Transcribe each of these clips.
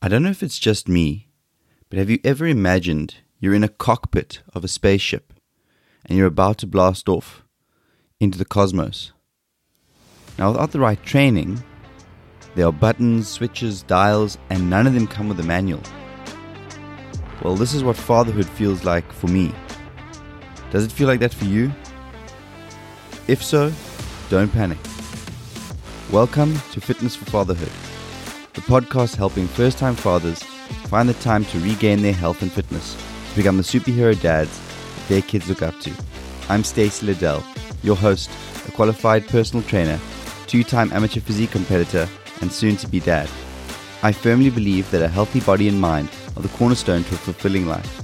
I don't know if it's just me, but have you ever imagined you're in a cockpit of a spaceship and you're about to blast off into the cosmos? Now, without the right training, there are buttons, switches, dials, and none of them come with a manual. Well, this is what fatherhood feels like for me. Does it feel like that for you? If so, don't panic. Welcome to Fitness for Fatherhood the podcast helping first time fathers find the time to regain their health and fitness to become the superhero dads their kids look up to. I'm Stacy Liddell, your host, a qualified personal trainer, two time amateur physique competitor, and soon to be dad. I firmly believe that a healthy body and mind are the cornerstone to a fulfilling life.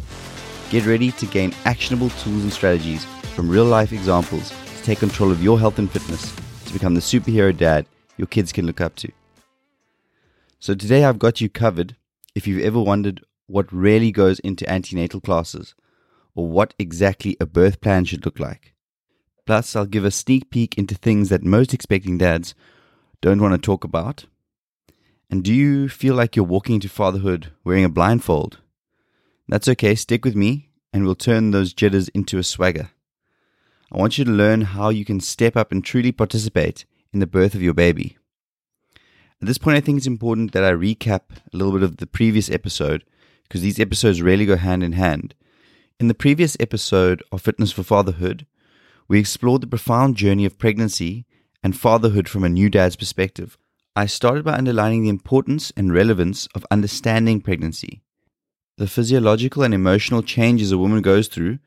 Get ready to gain actionable tools and strategies from real life examples to take control of your health and fitness to become the superhero dad your kids can look up to. So today I've got you covered if you've ever wondered what really goes into antenatal classes or what exactly a birth plan should look like. Plus, I'll give a sneak peek into things that most expecting dads don't want to talk about. And do you feel like you're walking into fatherhood wearing a blindfold? That's okay, stick with me and we'll turn those jitters into a swagger. I want you to learn how you can step up and truly participate in the birth of your baby. At this point, I think it's important that I recap a little bit of the previous episode because these episodes really go hand in hand. In the previous episode of Fitness for Fatherhood, we explored the profound journey of pregnancy and fatherhood from a new dad's perspective. I started by underlining the importance and relevance of understanding pregnancy, the physiological and emotional changes a woman goes through,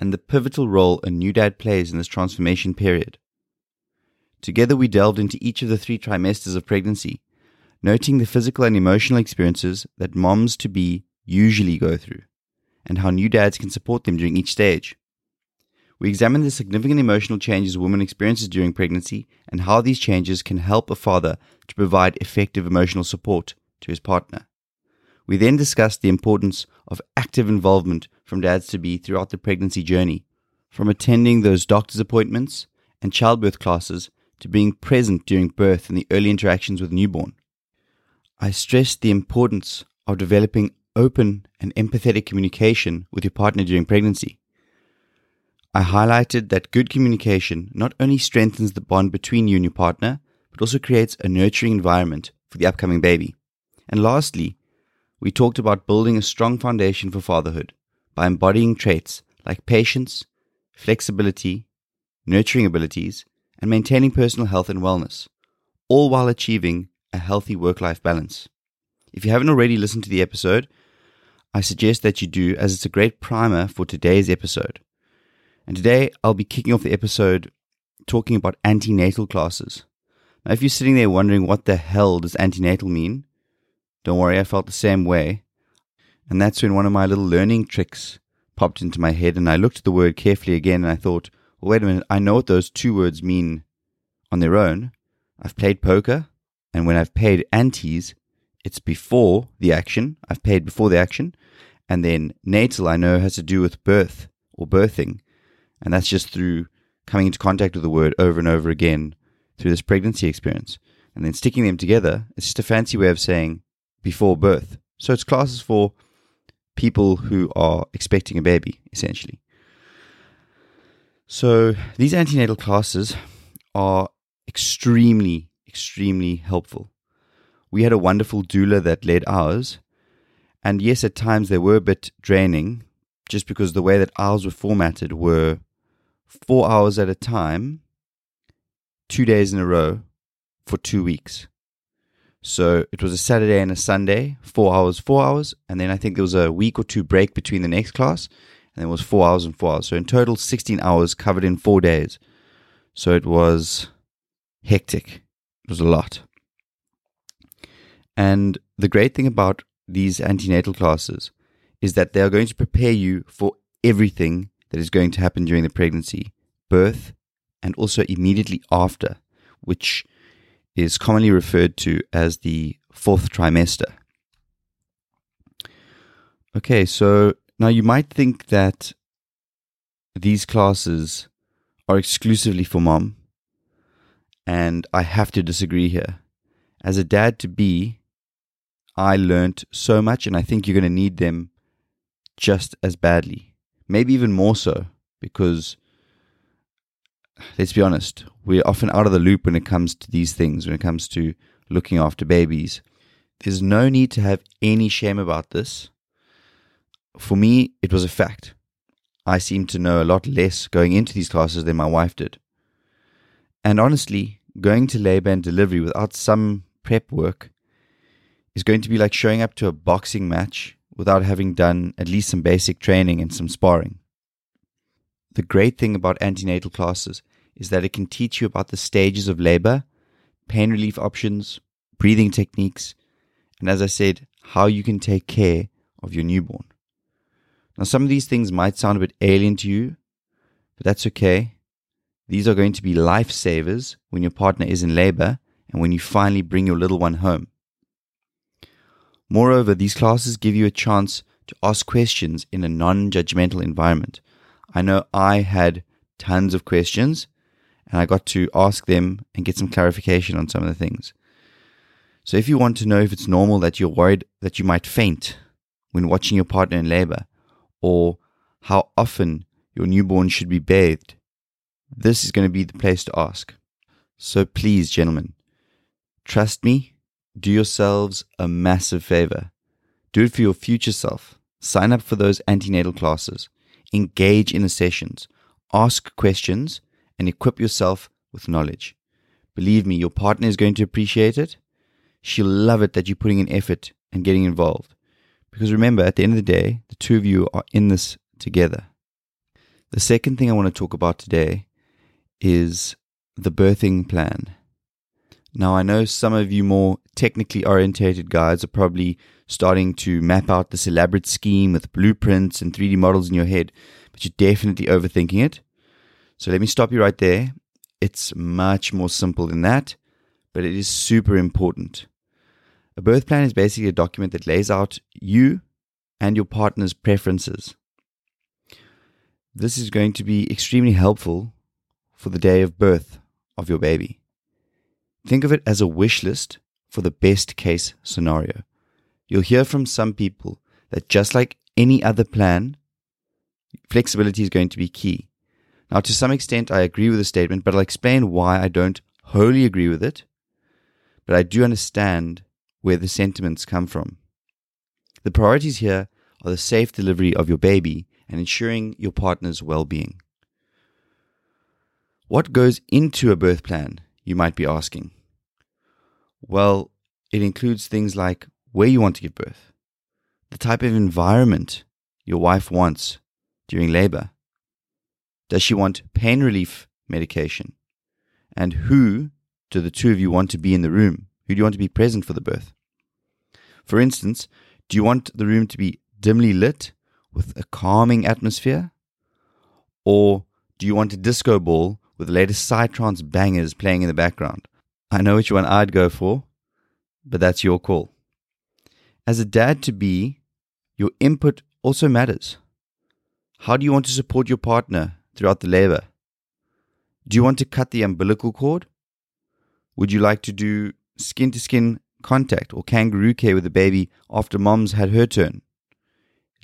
and the pivotal role a new dad plays in this transformation period. Together, we delved into each of the three trimesters of pregnancy, noting the physical and emotional experiences that moms to be usually go through, and how new dads can support them during each stage. We examined the significant emotional changes women experiences during pregnancy and how these changes can help a father to provide effective emotional support to his partner. We then discussed the importance of active involvement from dads to be throughout the pregnancy journey, from attending those doctor's appointments and childbirth classes to being present during birth and the early interactions with newborn. I stressed the importance of developing open and empathetic communication with your partner during pregnancy. I highlighted that good communication not only strengthens the bond between you and your partner, but also creates a nurturing environment for the upcoming baby. And lastly, we talked about building a strong foundation for fatherhood by embodying traits like patience, flexibility, nurturing abilities, and maintaining personal health and wellness, all while achieving a healthy work life balance. If you haven't already listened to the episode, I suggest that you do, as it's a great primer for today's episode. And today I'll be kicking off the episode talking about antenatal classes. Now, if you're sitting there wondering what the hell does antenatal mean, don't worry, I felt the same way. And that's when one of my little learning tricks popped into my head, and I looked at the word carefully again and I thought, well, wait a minute, I know what those two words mean on their own. I've played poker, and when I've paid antes, it's before the action. I've paid before the action. And then natal, I know, has to do with birth or birthing. And that's just through coming into contact with the word over and over again through this pregnancy experience. And then sticking them together, it's just a fancy way of saying before birth. So it's classes for people who are expecting a baby, essentially. So these antenatal classes are extremely, extremely helpful. We had a wonderful doula that led ours, and yes, at times they were a bit draining, just because the way that ours were formatted were four hours at a time, two days in a row, for two weeks. So it was a Saturday and a Sunday, four hours, four hours, and then I think there was a week or two break between the next class, and it was four hours and four hours. So in total, 16 hours covered in four days. So it was hectic. Was a lot. And the great thing about these antenatal classes is that they are going to prepare you for everything that is going to happen during the pregnancy, birth, and also immediately after, which is commonly referred to as the fourth trimester. Okay, so now, you might think that these classes are exclusively for mom, and I have to disagree here. As a dad to be, I learned so much, and I think you're going to need them just as badly. Maybe even more so, because let's be honest, we're often out of the loop when it comes to these things, when it comes to looking after babies. There's no need to have any shame about this. For me, it was a fact. I seemed to know a lot less going into these classes than my wife did. And honestly, going to labor and delivery without some prep work is going to be like showing up to a boxing match without having done at least some basic training and some sparring. The great thing about antenatal classes is that it can teach you about the stages of labor, pain relief options, breathing techniques, and as I said, how you can take care of your newborn. Now, some of these things might sound a bit alien to you, but that's okay. These are going to be lifesavers when your partner is in labor and when you finally bring your little one home. Moreover, these classes give you a chance to ask questions in a non judgmental environment. I know I had tons of questions and I got to ask them and get some clarification on some of the things. So, if you want to know if it's normal that you're worried that you might faint when watching your partner in labor, or how often your newborn should be bathed, this is going to be the place to ask. So please, gentlemen, trust me, do yourselves a massive favor. Do it for your future self. Sign up for those antenatal classes. Engage in the sessions. Ask questions and equip yourself with knowledge. Believe me, your partner is going to appreciate it. She'll love it that you're putting in effort and getting involved. Because remember, at the end of the day, the two of you are in this together. The second thing I want to talk about today is the birthing plan. Now, I know some of you more technically orientated guys are probably starting to map out this elaborate scheme with blueprints and 3D models in your head, but you're definitely overthinking it. So let me stop you right there. It's much more simple than that, but it is super important. A birth plan is basically a document that lays out you and your partner's preferences. This is going to be extremely helpful for the day of birth of your baby. Think of it as a wish list for the best case scenario. You'll hear from some people that just like any other plan, flexibility is going to be key. Now, to some extent, I agree with the statement, but I'll explain why I don't wholly agree with it. But I do understand where the sentiments come from. The priorities here are the safe delivery of your baby and ensuring your partner's well being. What goes into a birth plan, you might be asking? Well, it includes things like where you want to give birth, the type of environment your wife wants during labor. Does she want pain relief medication? And who do the two of you want to be in the room? Who do you want to be present for the birth? For instance, do you want the room to be dimly lit with a calming atmosphere? Or do you want a disco ball with the latest Psytrance bangers playing in the background. I know which one I'd go for, but that's your call. As a dad to be, your input also matters. How do you want to support your partner throughout the labor? Do you want to cut the umbilical cord? Would you like to do skin to skin contact or kangaroo care with the baby after mom's had her turn?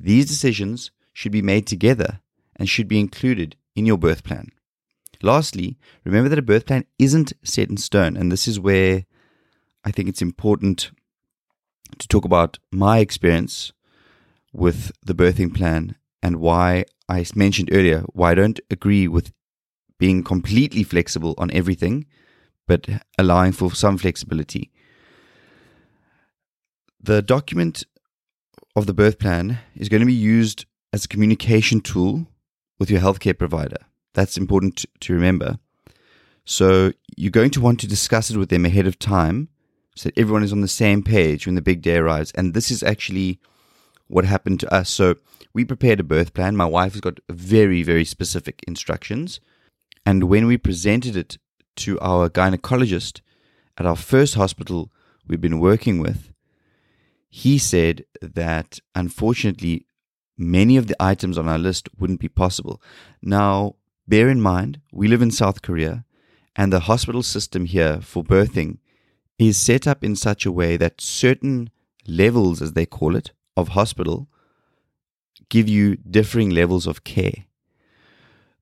These decisions should be made together and should be included in your birth plan. Lastly, remember that a birth plan isn't set in stone. And this is where I think it's important to talk about my experience with the birthing plan and why I mentioned earlier why I don't agree with being completely flexible on everything, but allowing for some flexibility. The document of the birth plan is going to be used as a communication tool with your healthcare provider. That's important to remember. So you're going to want to discuss it with them ahead of time so that everyone is on the same page when the big day arrives. And this is actually what happened to us. So we prepared a birth plan. My wife has got very, very specific instructions. And when we presented it to our gynecologist at our first hospital we've been working with, he said that unfortunately many of the items on our list wouldn't be possible. Now, Bear in mind, we live in South Korea, and the hospital system here for birthing is set up in such a way that certain levels, as they call it, of hospital give you differing levels of care.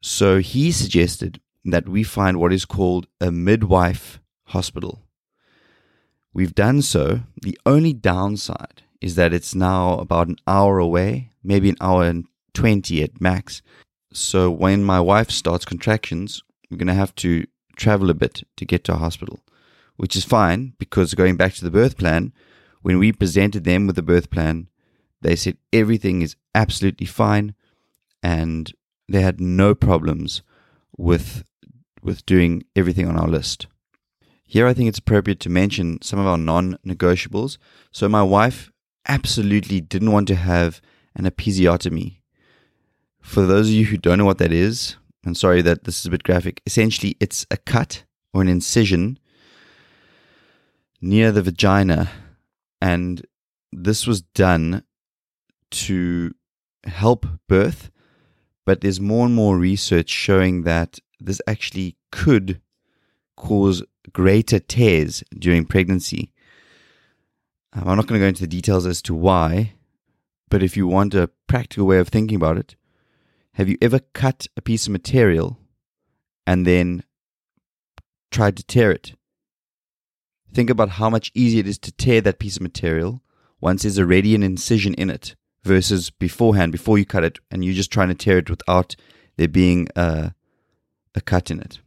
So he suggested that we find what is called a midwife hospital. We've done so. The only downside is that it's now about an hour away, maybe an hour and 20 at max. So when my wife starts contractions, we're going to have to travel a bit to get to a hospital, which is fine because going back to the birth plan, when we presented them with the birth plan, they said everything is absolutely fine and they had no problems with with doing everything on our list. Here I think it's appropriate to mention some of our non-negotiables. So my wife absolutely didn't want to have an episiotomy. For those of you who don't know what that is, I'm sorry that this is a bit graphic. Essentially, it's a cut or an incision near the vagina, and this was done to help birth. But there's more and more research showing that this actually could cause greater tears during pregnancy. Um, I'm not going to go into the details as to why, but if you want a practical way of thinking about it, have you ever cut a piece of material and then tried to tear it? Think about how much easier it is to tear that piece of material once there's already an incision in it versus beforehand, before you cut it, and you're just trying to tear it without there being a, a cut in it.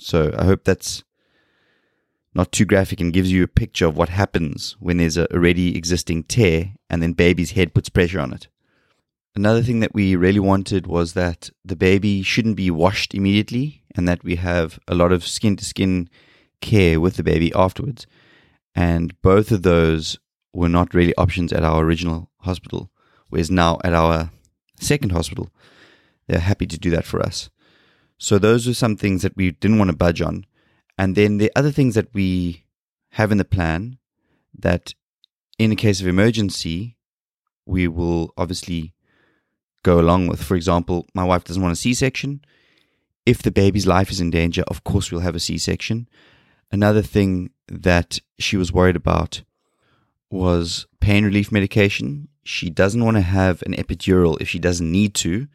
So I hope that's not too graphic and gives you a picture of what happens when there's a already existing tear and then baby's head puts pressure on it. Another thing that we really wanted was that the baby shouldn't be washed immediately and that we have a lot of skin to skin care with the baby afterwards. And both of those were not really options at our original hospital, whereas now at our second hospital, they're happy to do that for us. So those are some things that we didn't want to budge on. And then the other things that we have in the plan that in a case of emergency, we will obviously go along with. For example, my wife doesn't want a C section. If the baby's life is in danger, of course, we'll have a C section. Another thing that she was worried about was pain relief medication. She doesn't want to have an epidural if she doesn't need to,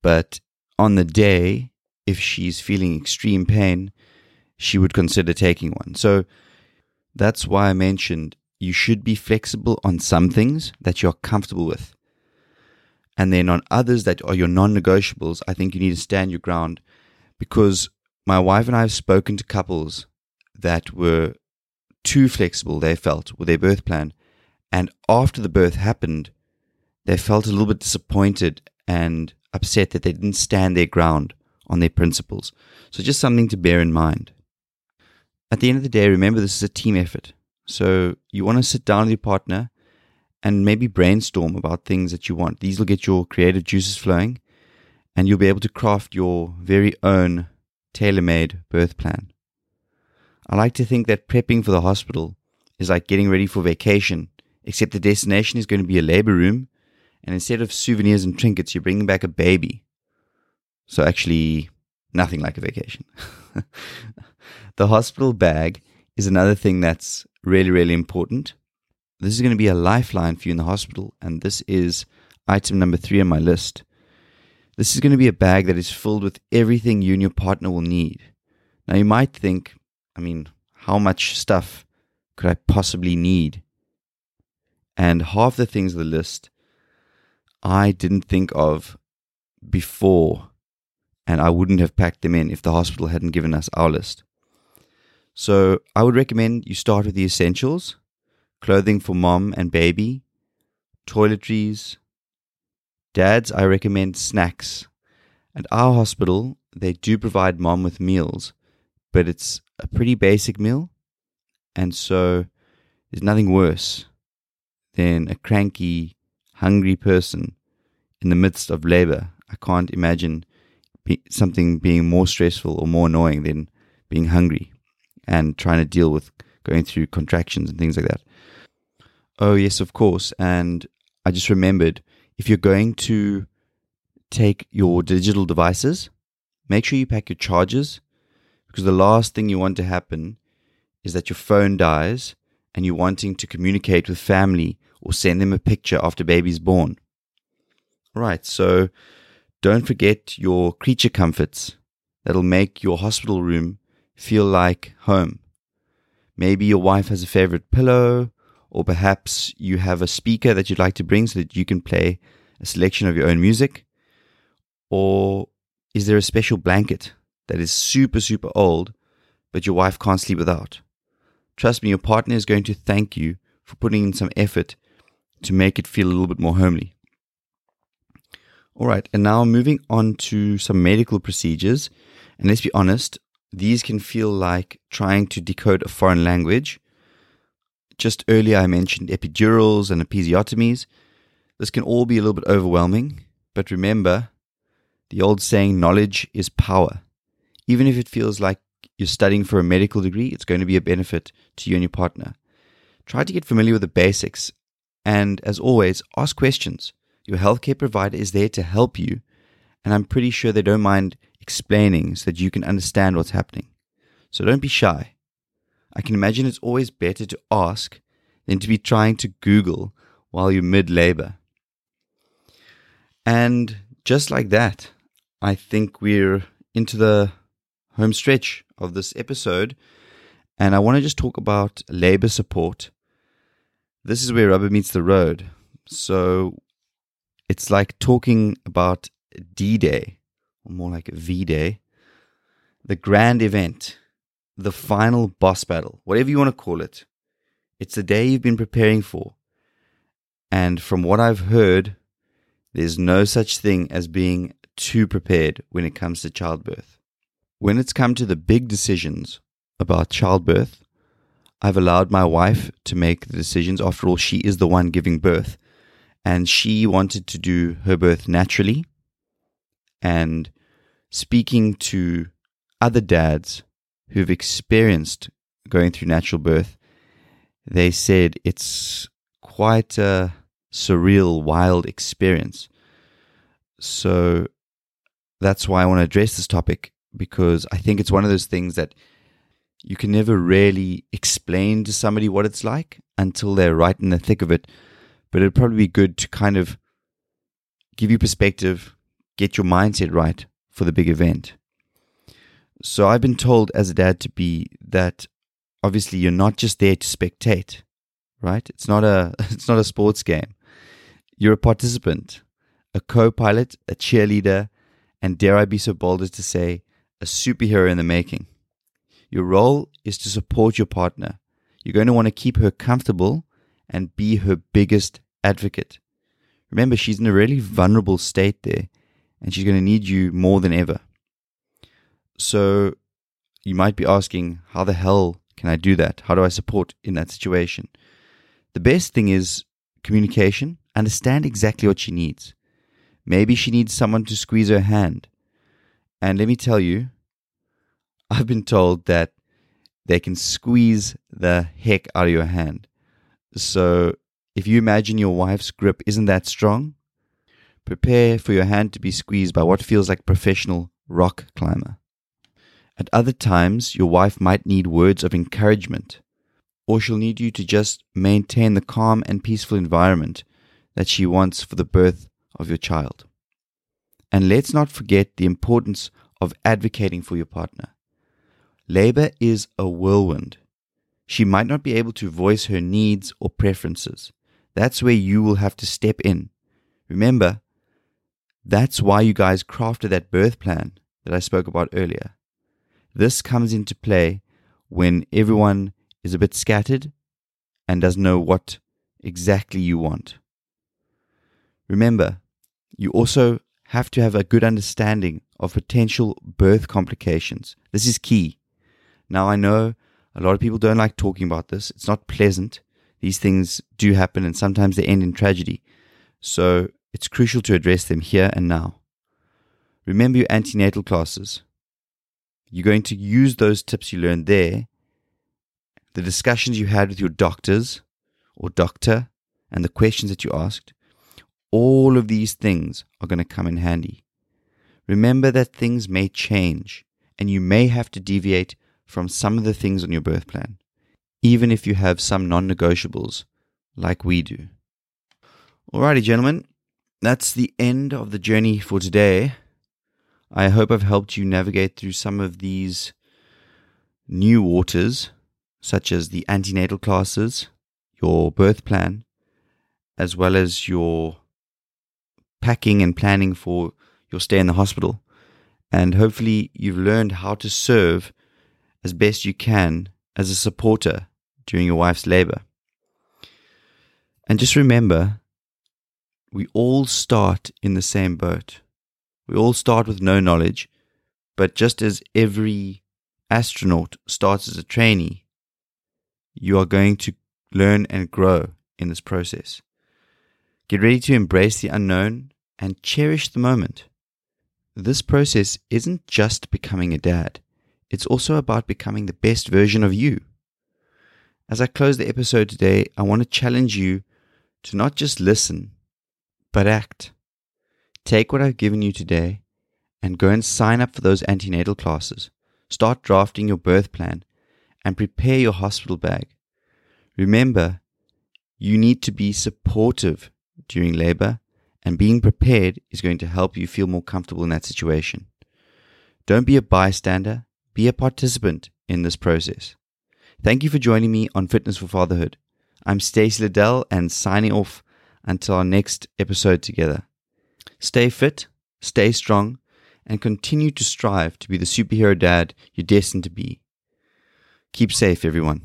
but on the day, if she's feeling extreme pain, she would consider taking one. So that's why I mentioned you should be flexible on some things that you're comfortable with. And then on others that are your non negotiables, I think you need to stand your ground because my wife and I have spoken to couples that were too flexible, they felt, with their birth plan. And after the birth happened, they felt a little bit disappointed and upset that they didn't stand their ground on their principles. So, just something to bear in mind. At the end of the day, remember this is a team effort. So, you want to sit down with your partner and maybe brainstorm about things that you want. These will get your creative juices flowing, and you'll be able to craft your very own tailor made birth plan. I like to think that prepping for the hospital is like getting ready for vacation, except the destination is going to be a labor room, and instead of souvenirs and trinkets, you're bringing back a baby. So, actually, nothing like a vacation. the hospital bag is another thing that's really, really important. This is going to be a lifeline for you in the hospital, and this is item number three on my list. This is going to be a bag that is filled with everything you and your partner will need. Now, you might think, I mean, how much stuff could I possibly need? And half the things on the list I didn't think of before, and I wouldn't have packed them in if the hospital hadn't given us our list. So I would recommend you start with the essentials clothing for mom and baby, toiletries. Dads, I recommend snacks. At our hospital, they do provide mom with meals, but it's a pretty basic meal. And so there's nothing worse than a cranky, hungry person in the midst of labor. I can't imagine be, something being more stressful or more annoying than being hungry and trying to deal with going through contractions and things like that. Oh, yes, of course. And I just remembered if you're going to take your digital devices, make sure you pack your chargers because the last thing you want to happen is that your phone dies and you're wanting to communicate with family or send them a picture after baby's born. Right, so don't forget your creature comforts that'll make your hospital room feel like home. Maybe your wife has a favorite pillow, or perhaps you have a speaker that you'd like to bring so that you can play a selection of your own music. Or is there a special blanket that is super, super old, but your wife can't sleep without? Trust me, your partner is going to thank you for putting in some effort to make it feel a little bit more homely. All right, and now moving on to some medical procedures. And let's be honest, these can feel like trying to decode a foreign language. Just earlier, I mentioned epidurals and episiotomies. This can all be a little bit overwhelming, but remember the old saying, knowledge is power. Even if it feels like you're studying for a medical degree, it's going to be a benefit to you and your partner. Try to get familiar with the basics, and as always, ask questions. Your healthcare provider is there to help you, and I'm pretty sure they don't mind explaining so that you can understand what's happening. So don't be shy. I can imagine it's always better to ask than to be trying to Google while you're mid labor. And just like that, I think we're into the home stretch of this episode. And I want to just talk about labor support. This is where rubber meets the road. So it's like talking about D Day, or more like V Day, the grand event, the final boss battle, whatever you want to call it. It's the day you've been preparing for. And from what I've heard, there's no such thing as being too prepared when it comes to childbirth. When it's come to the big decisions about childbirth, I've allowed my wife to make the decisions. After all, she is the one giving birth and she wanted to do her birth naturally. And speaking to other dads who've experienced going through natural birth, they said it's quite a surreal, wild experience. So that's why I want to address this topic because I think it's one of those things that you can never really explain to somebody what it's like until they're right in the thick of it but it'd probably be good to kind of give you perspective, get your mindset right for the big event. So I've been told as a dad to be that obviously you're not just there to spectate, right? It's not a it's not a sports game. You're a participant, a co-pilot, a cheerleader, and dare I be so bold as to say, a superhero in the making. Your role is to support your partner. You're going to want to keep her comfortable and be her biggest advocate. Remember, she's in a really vulnerable state there, and she's going to need you more than ever. So, you might be asking, how the hell can I do that? How do I support in that situation? The best thing is communication. Understand exactly what she needs. Maybe she needs someone to squeeze her hand. And let me tell you, I've been told that they can squeeze the heck out of your hand. So if you imagine your wife's grip isn't that strong, prepare for your hand to be squeezed by what feels like professional rock climber. At other times, your wife might need words of encouragement, or she'll need you to just maintain the calm and peaceful environment that she wants for the birth of your child. And let's not forget the importance of advocating for your partner. Labor is a whirlwind she might not be able to voice her needs or preferences. That's where you will have to step in. Remember, that's why you guys crafted that birth plan that I spoke about earlier. This comes into play when everyone is a bit scattered and doesn't know what exactly you want. Remember, you also have to have a good understanding of potential birth complications. This is key. Now, I know a lot of people don't like talking about this. It's not pleasant. These things do happen and sometimes they end in tragedy. So it's crucial to address them here and now. Remember your antenatal classes. You're going to use those tips you learned there, the discussions you had with your doctors or doctor, and the questions that you asked. All of these things are going to come in handy. Remember that things may change and you may have to deviate from some of the things on your birth plan. even if you have some non negotiables like we do. Alrighty, gentlemen, that's the end of the journey for today. I hope I've helped you navigate through some of these new waters, such as the antenatal classes, your birth plan, as well as your packing and planning for your stay in the hospital. And hopefully, you've learned how to serve as best you can as a supporter during your wife's labor. And just remember, we all start in the same boat. We all start with no knowledge, but just as every astronaut starts as a trainee, you are going to learn and grow in this process. Get ready to embrace the unknown and cherish the moment. This process isn't just becoming a dad, it's also about becoming the best version of you. As I close the episode today, I want to challenge you to not just listen, but act. Take what I've given you today and go and sign up for those antenatal classes. Start drafting your birth plan and prepare your hospital bag. Remember, you need to be supportive during labor, and being prepared is going to help you feel more comfortable in that situation. Don't be a bystander, be a participant in this process. Thank you for joining me on Fitness for Fatherhood. I'm Stacy Liddell and signing off until our next episode together. Stay fit, stay strong, and continue to strive to be the superhero dad you're destined to be. Keep safe, everyone.